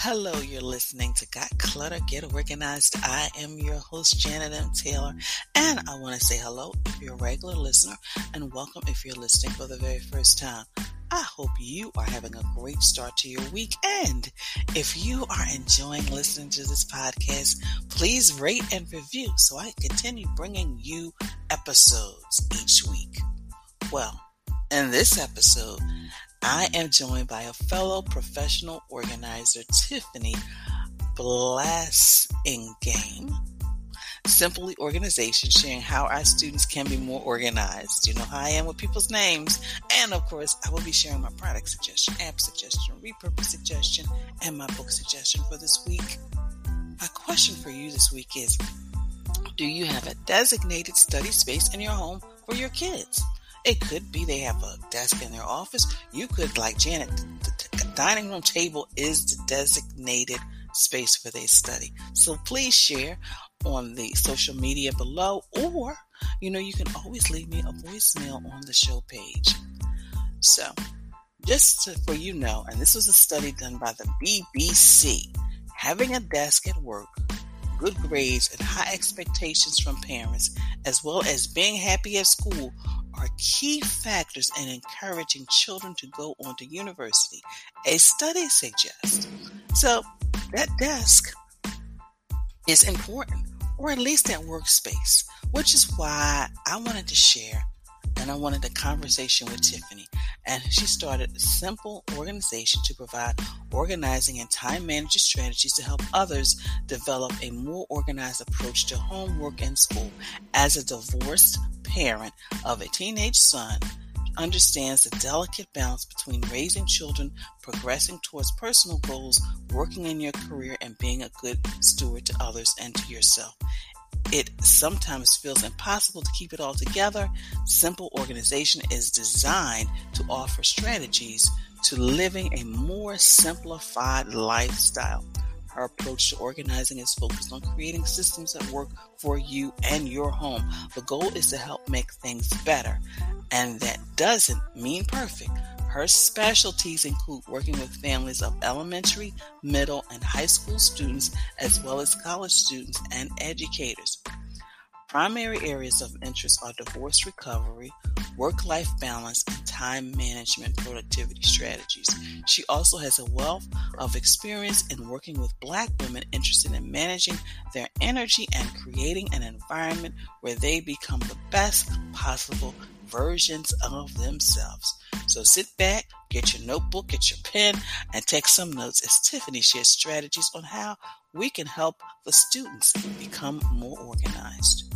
Hello, you're listening to Got Clutter, Get Organized. I am your host, Janet M. Taylor, and I want to say hello if you're a regular listener and welcome if you're listening for the very first time. I hope you are having a great start to your week. And if you are enjoying listening to this podcast, please rate and review so I can continue bringing you episodes each week. Well, in this episode, I am joined by a fellow professional organizer, Tiffany Blassingame. Simply Organization, sharing how our students can be more organized. You know how I am with people's names. And of course, I will be sharing my product suggestion, app suggestion, repurpose suggestion, and my book suggestion for this week. My question for you this week is Do you have a designated study space in your home for your kids? It could be they have a desk in their office. You could, like Janet, the, dining room table is the designated space where they study. So please share on the social media below, or you know, you can always leave me a voicemail on the show page. So, just to, for you know, and this was a study done by the BBC, having a desk at work, good grades, and high expectations from parents, as well as being happy at school, are key factors in encouraging children to go on to university, a study suggests. So, that desk is important, or at least that workspace, which is why I wanted to share and I wanted a conversation with Tiffany. And she started a simple organization to provide organizing and time management strategies to help others develop a more organized approach to homework and school. As a divorced parent of a teenage son, understands the delicate balance between raising children, progressing towards personal goals, working in your career, and being a good steward to others and to yourself. It sometimes feels impossible to keep it all together. Simple organization is designed to offer strategies to living a more simplified lifestyle. Her approach to organizing is focused on creating systems that work for you and your home. The goal is to help make things better, and that doesn't mean perfect. Her specialties include working with families of elementary, middle, and high school students, as well as college students and educators. Primary areas of interest are divorce recovery, work life balance, and time management productivity strategies. She also has a wealth of experience in working with Black women interested in managing their energy and creating an environment where they become the best possible versions of themselves. So sit back, get your notebook, get your pen, and take some notes as Tiffany shares strategies on how we can help the students become more organized.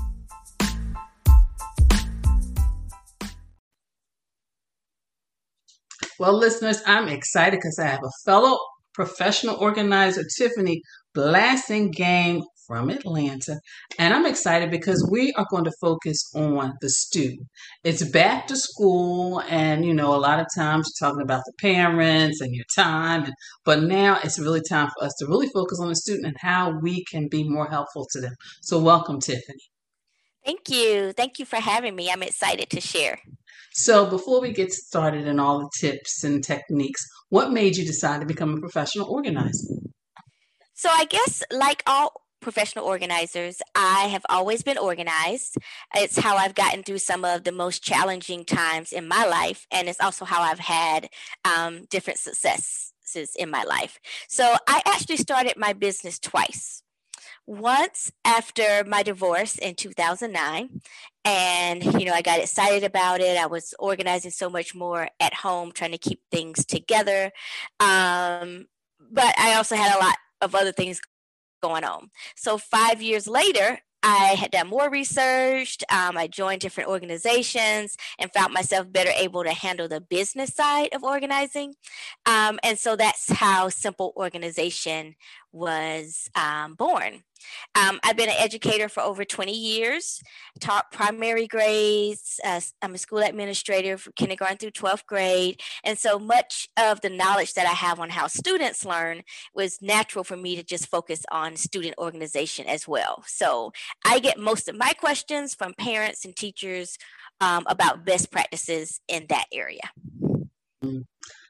Well, listeners, I'm excited because I have a fellow professional organizer, Tiffany Blassingame from Atlanta. And I'm excited because we are going to focus on the student. It's back to school, and you know, a lot of times you're talking about the parents and your time, and, but now it's really time for us to really focus on the student and how we can be more helpful to them. So, welcome, Tiffany. Thank you. Thank you for having me. I'm excited to share. So, before we get started and all the tips and techniques, what made you decide to become a professional organizer? So, I guess, like all professional organizers, I have always been organized. It's how I've gotten through some of the most challenging times in my life, and it's also how I've had um, different successes in my life. So, I actually started my business twice once after my divorce in 2009 and you know i got excited about it i was organizing so much more at home trying to keep things together um, but i also had a lot of other things going on so five years later I had done more research. Um, I joined different organizations and found myself better able to handle the business side of organizing. Um, and so that's how Simple Organization was um, born. Um, I've been an educator for over 20 years, taught primary grades. Uh, I'm a school administrator for kindergarten through 12th grade. And so much of the knowledge that I have on how students learn was natural for me to just focus on student organization as well. So I get most of my questions from parents and teachers um, about best practices in that area.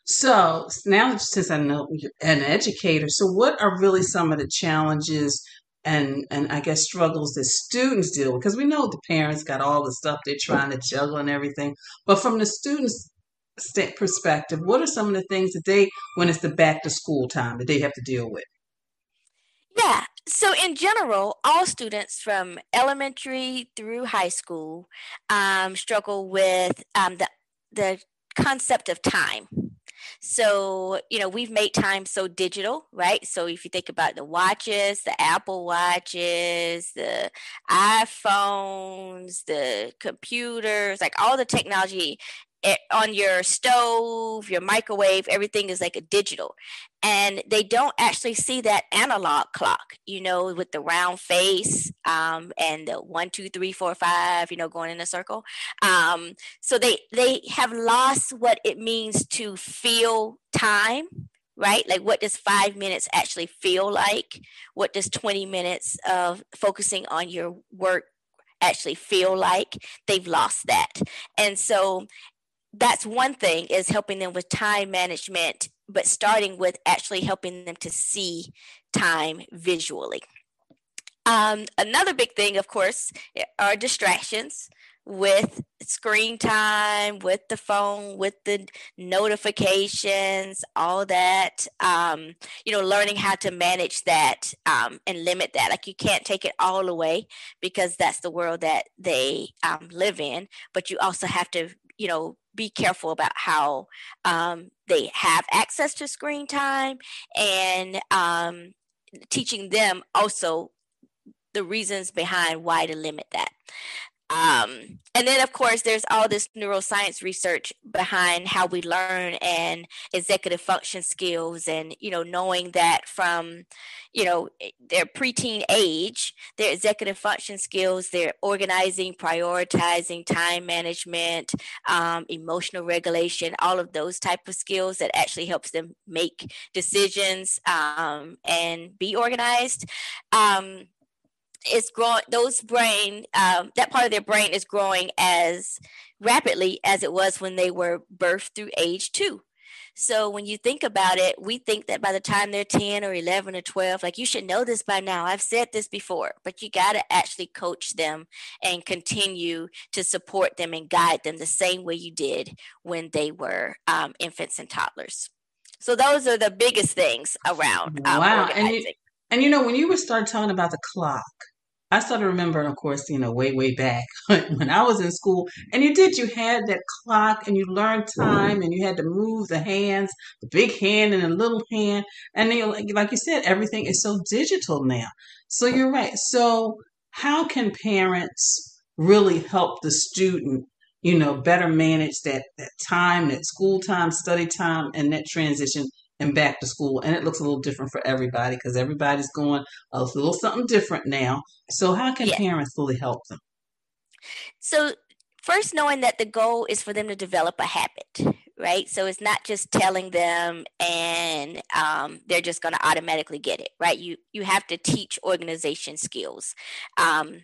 So now, since I know you're an educator, so what are really some of the challenges and and I guess struggles that students deal with? Because we know the parents got all the stuff they're trying to juggle and everything, but from the students' perspective, what are some of the things that they, when it's the back to school time, that they have to deal with? Yeah. So, in general, all students from elementary through high school um, struggle with um, the the concept of time. So, you know, we've made time so digital, right? So, if you think about the watches, the Apple watches, the iPhones, the computers, like all the technology on your stove, your microwave, everything is like a digital. And they don't actually see that analog clock, you know, with the round face um, and the one, two, three, four, five, you know, going in a circle. Um, so they they have lost what it means to feel time right? Like, what does five minutes actually feel like? What does 20 minutes of focusing on your work actually feel like? They've lost that. And so that's one thing is helping them with time management but starting with actually helping them to see time visually. Um, another big thing of course are distractions with screen time with the phone with the notifications all that um, you know learning how to manage that um, and limit that like you can't take it all away because that's the world that they um, live in but you also have to you know be careful about how um, they have access to screen time and um, teaching them also the reasons behind why to limit that. Um, and then, of course, there's all this neuroscience research behind how we learn and executive function skills, and you know, knowing that from you know their preteen age, their executive function skills, their organizing, prioritizing, time management, um, emotional regulation, all of those type of skills that actually helps them make decisions um, and be organized. Um, is growing those brain um, that part of their brain is growing as rapidly as it was when they were birthed through age two. So when you think about it we think that by the time they're 10 or 11 or 12 like you should know this by now. I've said this before but you got to actually coach them and continue to support them and guide them the same way you did when they were um, infants and toddlers. So those are the biggest things around um, wow and you, and you know when you were start talking about the clock I started remembering, of course, you know, way, way back when I was in school. And you did, you had that clock and you learned time and you had to move the hands, the big hand and the little hand. And then, like, like you said, everything is so digital now. So you're right. So, how can parents really help the student, you know, better manage that, that time, that school time, study time, and that transition and back to school. And it looks a little different for everybody because everybody's going a little something different now. So, how can yeah. parents fully help them? So, first, knowing that the goal is for them to develop a habit, right? So, it's not just telling them and um, they're just going to automatically get it, right? You you have to teach organization skills. Um,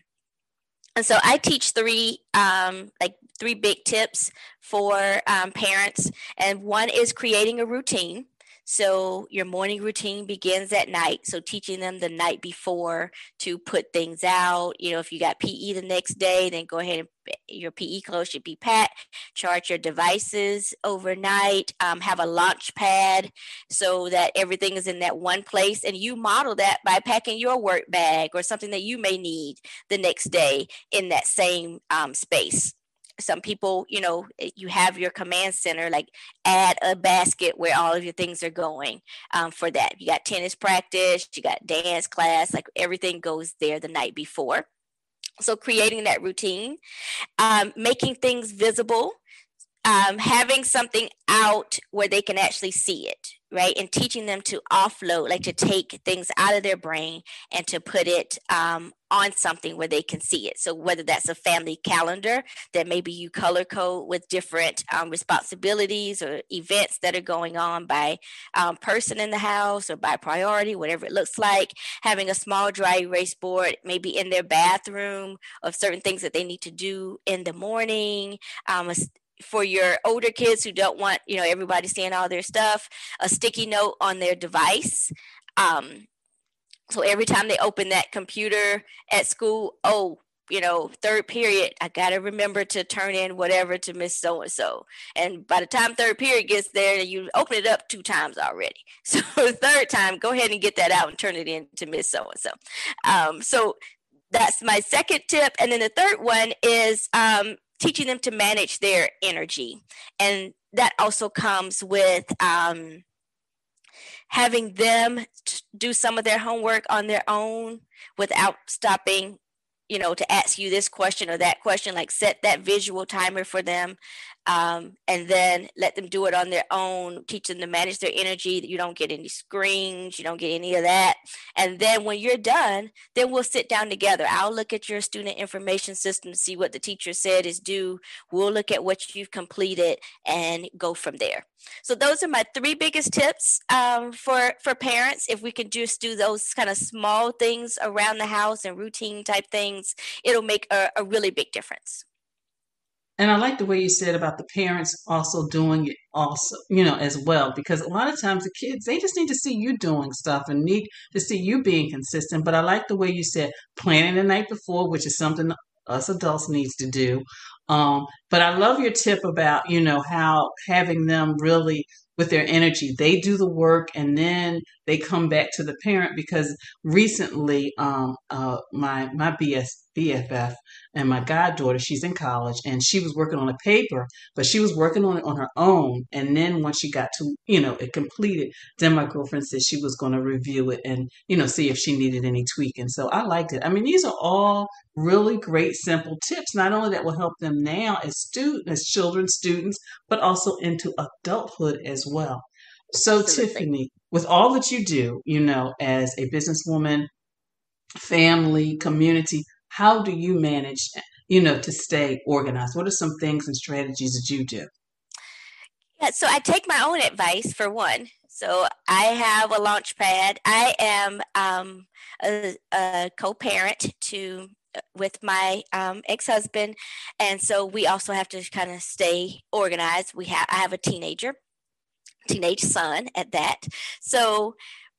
and so I teach three, um, like three big tips for um, parents, and one is creating a routine. So your morning routine begins at night. So teaching them the night before to put things out. You know, if you got PE the next day, then go ahead and your PE clothes should be packed. Charge your devices overnight. Um, have a launch pad so that everything is in that one place. And you model that by packing your work bag or something that you may need the next day in that same um, space some people you know eh, you have your command center like add a basket where all of your things are going um, for that. You got tennis practice you got dance class like everything goes there the night before. So creating that routine um, making things visible um, having something out where they can actually see it right and teaching them to offload like to take things out of their brain and to put it um, on something where they can see it. So whether that's a family calendar that maybe you color code with different um, responsibilities or events that are going on by um, person in the house or by priority whatever it looks like having a small dry erase board maybe in their bathroom of certain things that they need to do in the morning um, for your older kids who don't want you know everybody seeing all their stuff a sticky note on their device um, so every time they open that computer at school oh you know, third period, I got to remember to turn in whatever to Miss So and so. And by the time third period gets there, you open it up two times already. So third time, go ahead and get that out and turn it in to Miss So and so. So that's my second tip. And then the third one is um, teaching them to manage their energy. And that also comes with um, having them do some of their homework on their own without stopping you know to ask you this question or that question like set that visual timer for them um, and then let them do it on their own teach them to manage their energy you don't get any screens you don't get any of that. And then when you're done then we'll sit down together. I'll look at your student information system to see what the teacher said is due. We'll look at what you've completed and go from there. So those are my three biggest tips um, for for parents. If we can just do those kind of small things around the house and routine type things it'll make a, a really big difference and I like the way you said about the parents also doing it also, you know, as well, because a lot of times the kids, they just need to see you doing stuff and need to see you being consistent. But I like the way you said planning the night before, which is something us adults needs to do. Um, but I love your tip about, you know, how having them really with their energy. They do the work and then they come back to the parent because recently um, uh, my my BS, BFF and my goddaughter, she's in college and she was working on a paper, but she was working on it on her own. And then once she got to, you know, it completed, then my girlfriend said she was going to review it and, you know, see if she needed any tweaking. So I liked it. I mean, these are all really great, simple tips, not only that will help them now as students, as children, students, but also into adulthood as well. So, Absolutely. Tiffany, with all that you do, you know, as a businesswoman, family, community, how do you manage, you know, to stay organized? What are some things and strategies that you do? Yeah, so I take my own advice for one. So I have a launch pad. I am um, a, a co-parent to with my um, ex-husband and so we also have to kind of stay organized we have i have a teenager teenage son at that so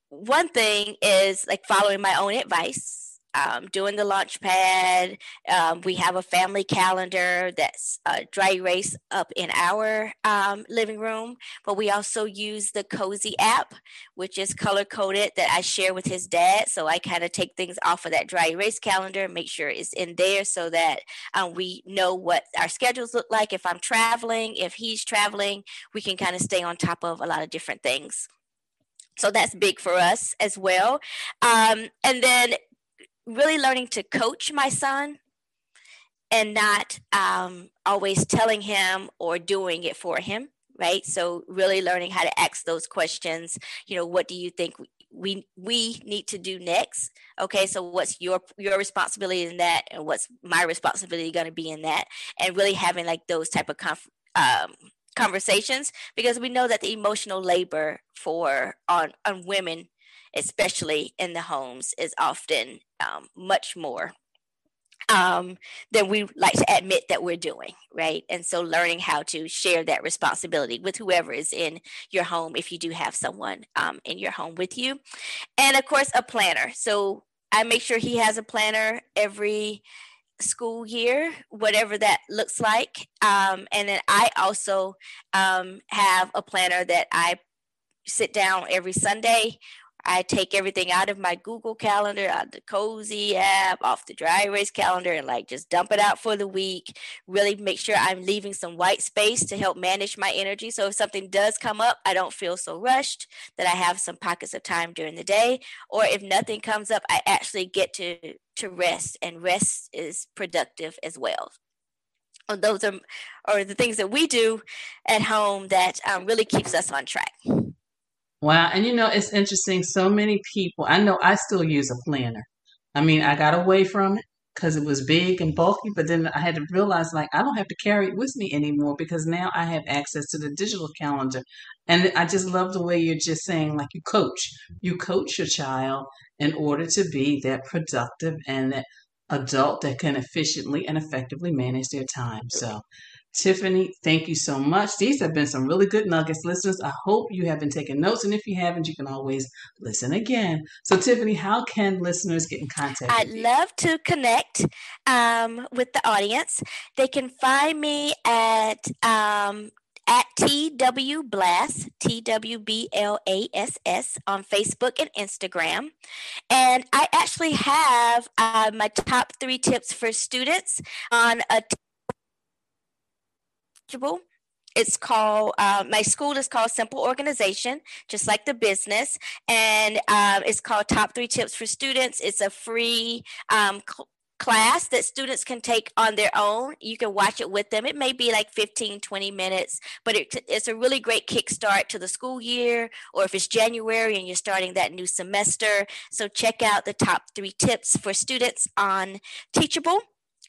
one thing is like following my own advice um, doing the launch pad. Um, we have a family calendar that's dry erase up in our um, living room, but we also use the Cozi app, which is color coded that I share with his dad. So I kind of take things off of that dry erase calendar, make sure it's in there so that um, we know what our schedules look like. If I'm traveling, if he's traveling, we can kind of stay on top of a lot of different things. So that's big for us as well. Um, and then really learning to coach my son and not um, always telling him or doing it for him right? So really learning how to ask those questions. You know what do you think we we need to do next? Okay so what's your your responsibility in that and what's my responsibility going to be in that? And really having like those type of conf- um, conversations because we know that the emotional labor for on on women especially in the homes, is often um, much more um, than we like to admit that we're doing, right? And so learning how to share that responsibility with whoever is in your home, if you do have someone um, in your home with you. And of course, a planner. So I make sure he has a planner every school year, whatever that looks like. Um, and then I also um, have a planner that I sit down every Sunday I take everything out of my Google Calendar, out of the Cozi app, off the dry erase calendar, and like just dump it out for the week. Really make sure I'm leaving some white space to help manage my energy. So if something does come up, I don't feel so rushed that I have some pockets of time during the day. Or if nothing comes up, I actually get to to rest, and rest is productive as well those are, are the things that we do at home that um, really keeps us on track. Wow. And you know, it's interesting. So many people, I know I still use a planner. I mean, I got away from it because it was big and bulky, but then I had to realize like I don't have to carry it with me anymore because now I have access to the digital calendar. And I just love the way you're just saying like you coach. You coach your child in order to be that productive and that adult that can efficiently and effectively manage their time. So Tiffany, thank you so much. These have been some really good nuggets, listeners. I hope you have been taking notes, and if you haven't, you can always listen again. So, Tiffany, how can listeners get in contact? I'd love to connect um, with the audience. They can find me at um, at TW Blass, T W B L A S S, on Facebook and Instagram. And I actually have uh, my top three tips for students on a it's called uh, my school is called simple organization just like the business. And uh, it's called top three tips for students. It's a free um, cl- class that students can take on their own. You can watch it with them. It may be like 15 20 minutes but it, it's a really great kickstart to the school year or if it's january and you're starting that new semester. So check out the top three tips for students on teachable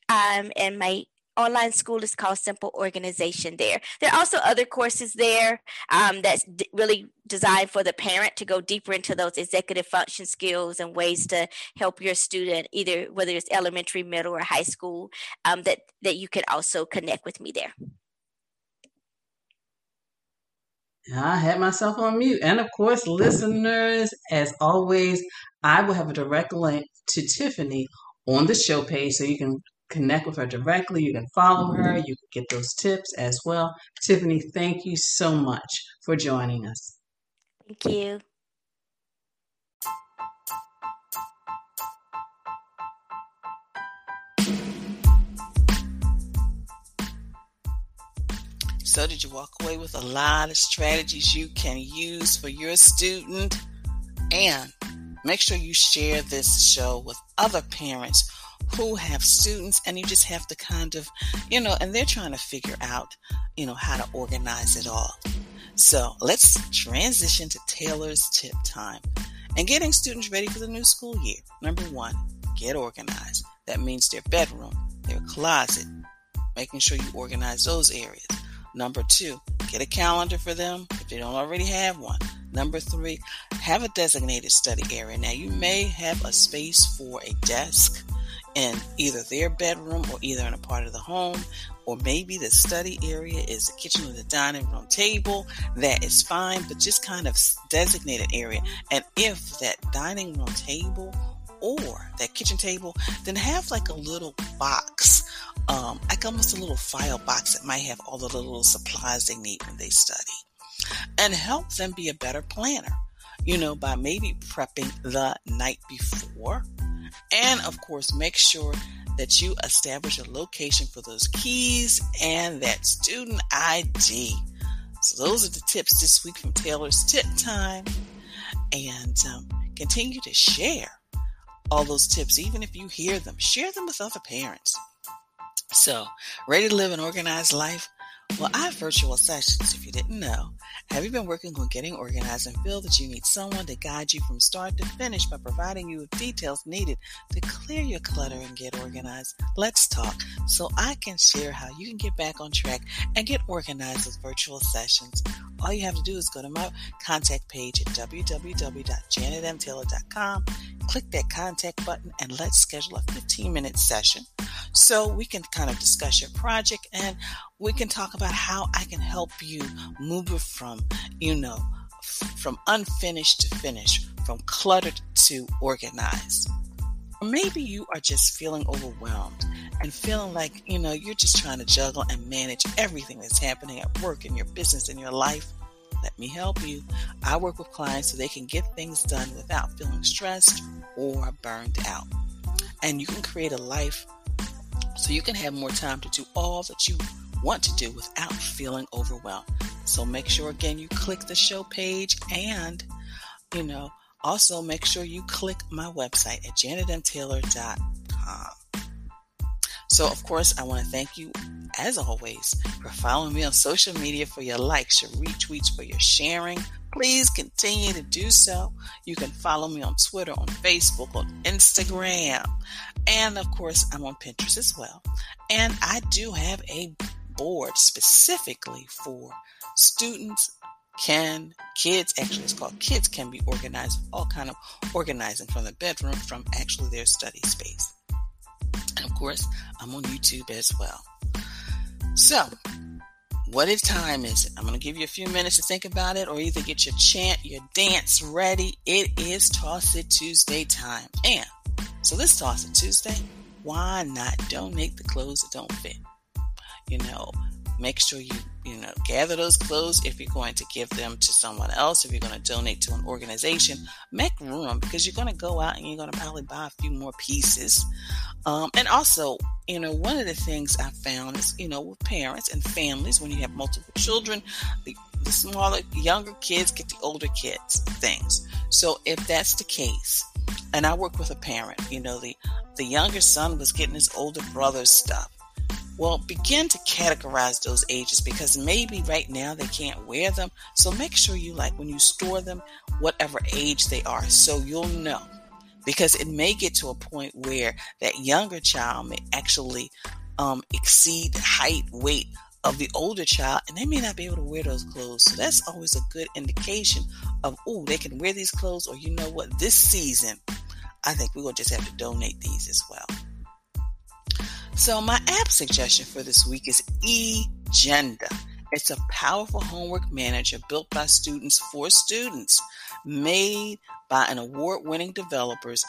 um, and my online school is called Simple Organization there. There are also other courses there um, that's d- really designed for the parent to go deeper into those executive function skills and ways to help your student, either whether it's elementary, middle, or high school, um, that, that you can also connect with me there. I had myself on mute. And of course, listeners, as always, I will have a direct link to Tiffany on the show page so you can connect with her directly. You can follow her. You can get those tips as well. Tiffany, thank you so much for joining us. Thank you. So, did you walk away with a lot of strategies you can use for your student? And make sure you share this show with other parents who have students and you just have to kind of, you know, and they're trying to figure out, you know, how to organize it all. So let's transition to Taylor's tip time and getting students ready for the new school year. Number one, get organized. That means their bedroom, their closet, making sure you organize those areas. Number two, get a calendar for them if they don't already have one. Number three, have a designated study area. Now, you may have a space for a desk in either their bedroom or either in a part of the home, or maybe the study area is the kitchen or the dining room table. That is fine, but just kind of designate an area. And if that dining room table or that kitchen table, then have like a little box, um, like almost a little file box that might have all the little supplies they need when they study, and help them be a better planner. You know, by maybe prepping the night before and of course, make sure that you establish a location for those keys and that student ID. So, those are the tips this week from Taylor's Tip Time. And um, continue to share all those tips, even if you hear them, share them with other parents. So, ready to live an organized life? Well, I have virtual sessions if you didn't know. Have you been working on getting organized and feel that you need someone to guide you from start to finish by providing you with details needed to clear your clutter and get organized? Let's talk so I can share how you can get back on track and get organized with virtual sessions. All you have to do is go to my contact page at www.janetmtaylor.com, click that contact button, and let's schedule a 15 minute session so we can kind of discuss your project and we can talk about how I can help you move from, you know, from unfinished to finished, from cluttered to organized. Or maybe you are just feeling overwhelmed and feeling like, you know, you're just trying to juggle and manage everything that's happening at work, in your business, in your life. Let me help you. I work with clients so they can get things done without feeling stressed or burned out. And you can create a life so you can have more time to do all that you want to do without feeling overwhelmed. So make sure again you click the show page and, you know, also make sure you click my website at janetmtaylor.com. So, of course, I want to thank you, as always, for following me on social media, for your likes, your retweets, for your sharing. Please continue to do so. You can follow me on Twitter, on Facebook, on Instagram. And of course, I'm on Pinterest as well. And I do have a board specifically for students can kids actually it's called kids can be organized all kind of organizing from the bedroom from actually their study space and of course i'm on youtube as well So, what is time is it? I'm going to give you a few minutes to think about it or either get your chant, your dance ready. It is Toss It Tuesday time. And so this Toss It Tuesday, why not? Donate the clothes that don't fit? You know, make sure you you know gather those clothes. If you're going to give them to someone else if you're going to donate to an organization make room because you're going to go out and you're going to probably buy a few more pieces. Um, and also you know one of the things i found is you know with parents and families when you have multiple children the, the smaller younger kids get the older kids things. So if that's the case and i work with a parent you know the the younger son was getting his older brother's stuff well, begin to categorize those ages because maybe right now they can't wear them. So make sure you like when you store them, whatever age they are, so you'll know. Because it may get to a point where that younger child may actually um, exceed height, weight of the older child, and they may not be able to wear those clothes. So that's always a good indication of, oh, they can wear these clothes, or you know what, this season, I think we're going to just have to donate these as well. So, my app suggestion for this week is eGenda. It's a powerful homework manager built by students for students, made by an award winning developers.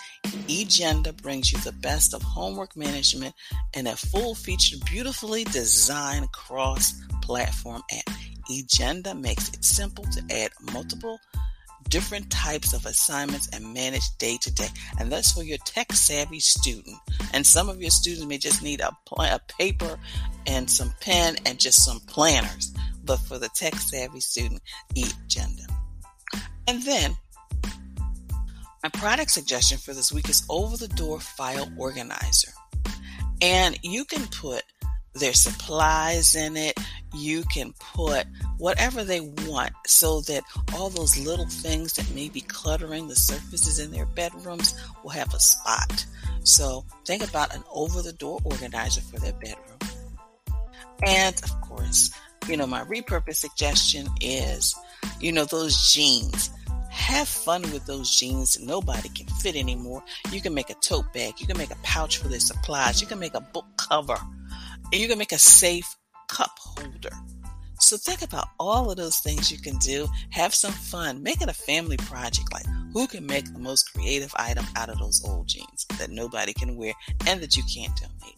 eGenda brings you the best of homework management in a full featured, beautifully designed cross platform app. eGenda makes it simple to add multiple different types of assignments and manage day to day. And that's for your tech savvy student. And some of your students may just need a, a paper and some pen and just some planners. But for the tech savvy student, eGenda. And then my product suggestion for this week is over the door file organizer. And you can put their supplies in it. You can put whatever they want so that all those little things that may be cluttering the surfaces in their bedrooms will have a spot. So think about an over the door organizer for their bedroom. And of course, you know, my repurpose suggestion is, you know, those jeans. Have fun with those jeans nobody can fit anymore. You can make a tote bag. You can make a pouch for their supplies. You can make a book cover and you can make a safe cup holder. So think about all of those things you can do. Have some fun. Make it a family project. Like who can make the most creative item out of those old jeans that nobody can wear and that you can't donate.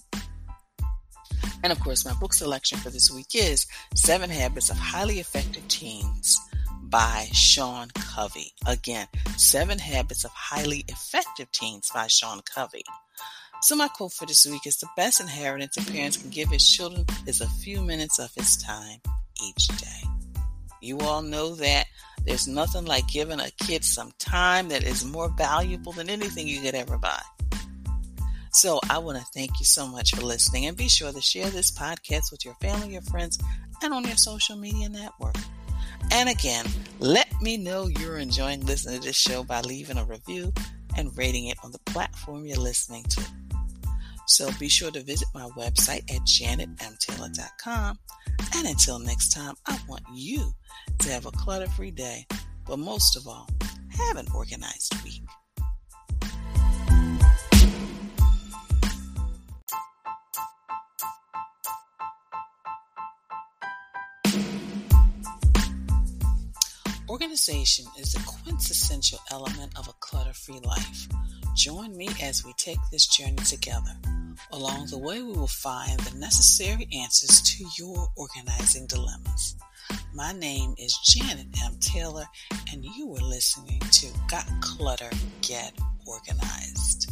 And of course, my book selection for this week is Seven Habits of Highly Effective Teens by Sean Covey. Again, Seven Habits of Highly Effective Teens by Sean Covey. So my quote for this week is the best inheritance a parent can give his children is a few minutes of his time each day. You all know that there's nothing like giving a kid some time that is more valuable than anything you could ever buy. So I want to thank you so much for listening and be sure to share this podcast with your family, your friends, and on your social media network. And again, let me know you're enjoying listening to this show by leaving a review and rating it on the platform you're listening to. So be sure to visit my website at janetmtaylor.com. And until next time, I want you to have a clutter free day, but most of all, have an organized week. Organization is the quintessential element of a clutter free life. Join me as we take this journey together. Along the way, we will find the necessary answers to your organizing dilemmas. My name is Janet M. Taylor, and you are listening to Got Clutter, Get Organized.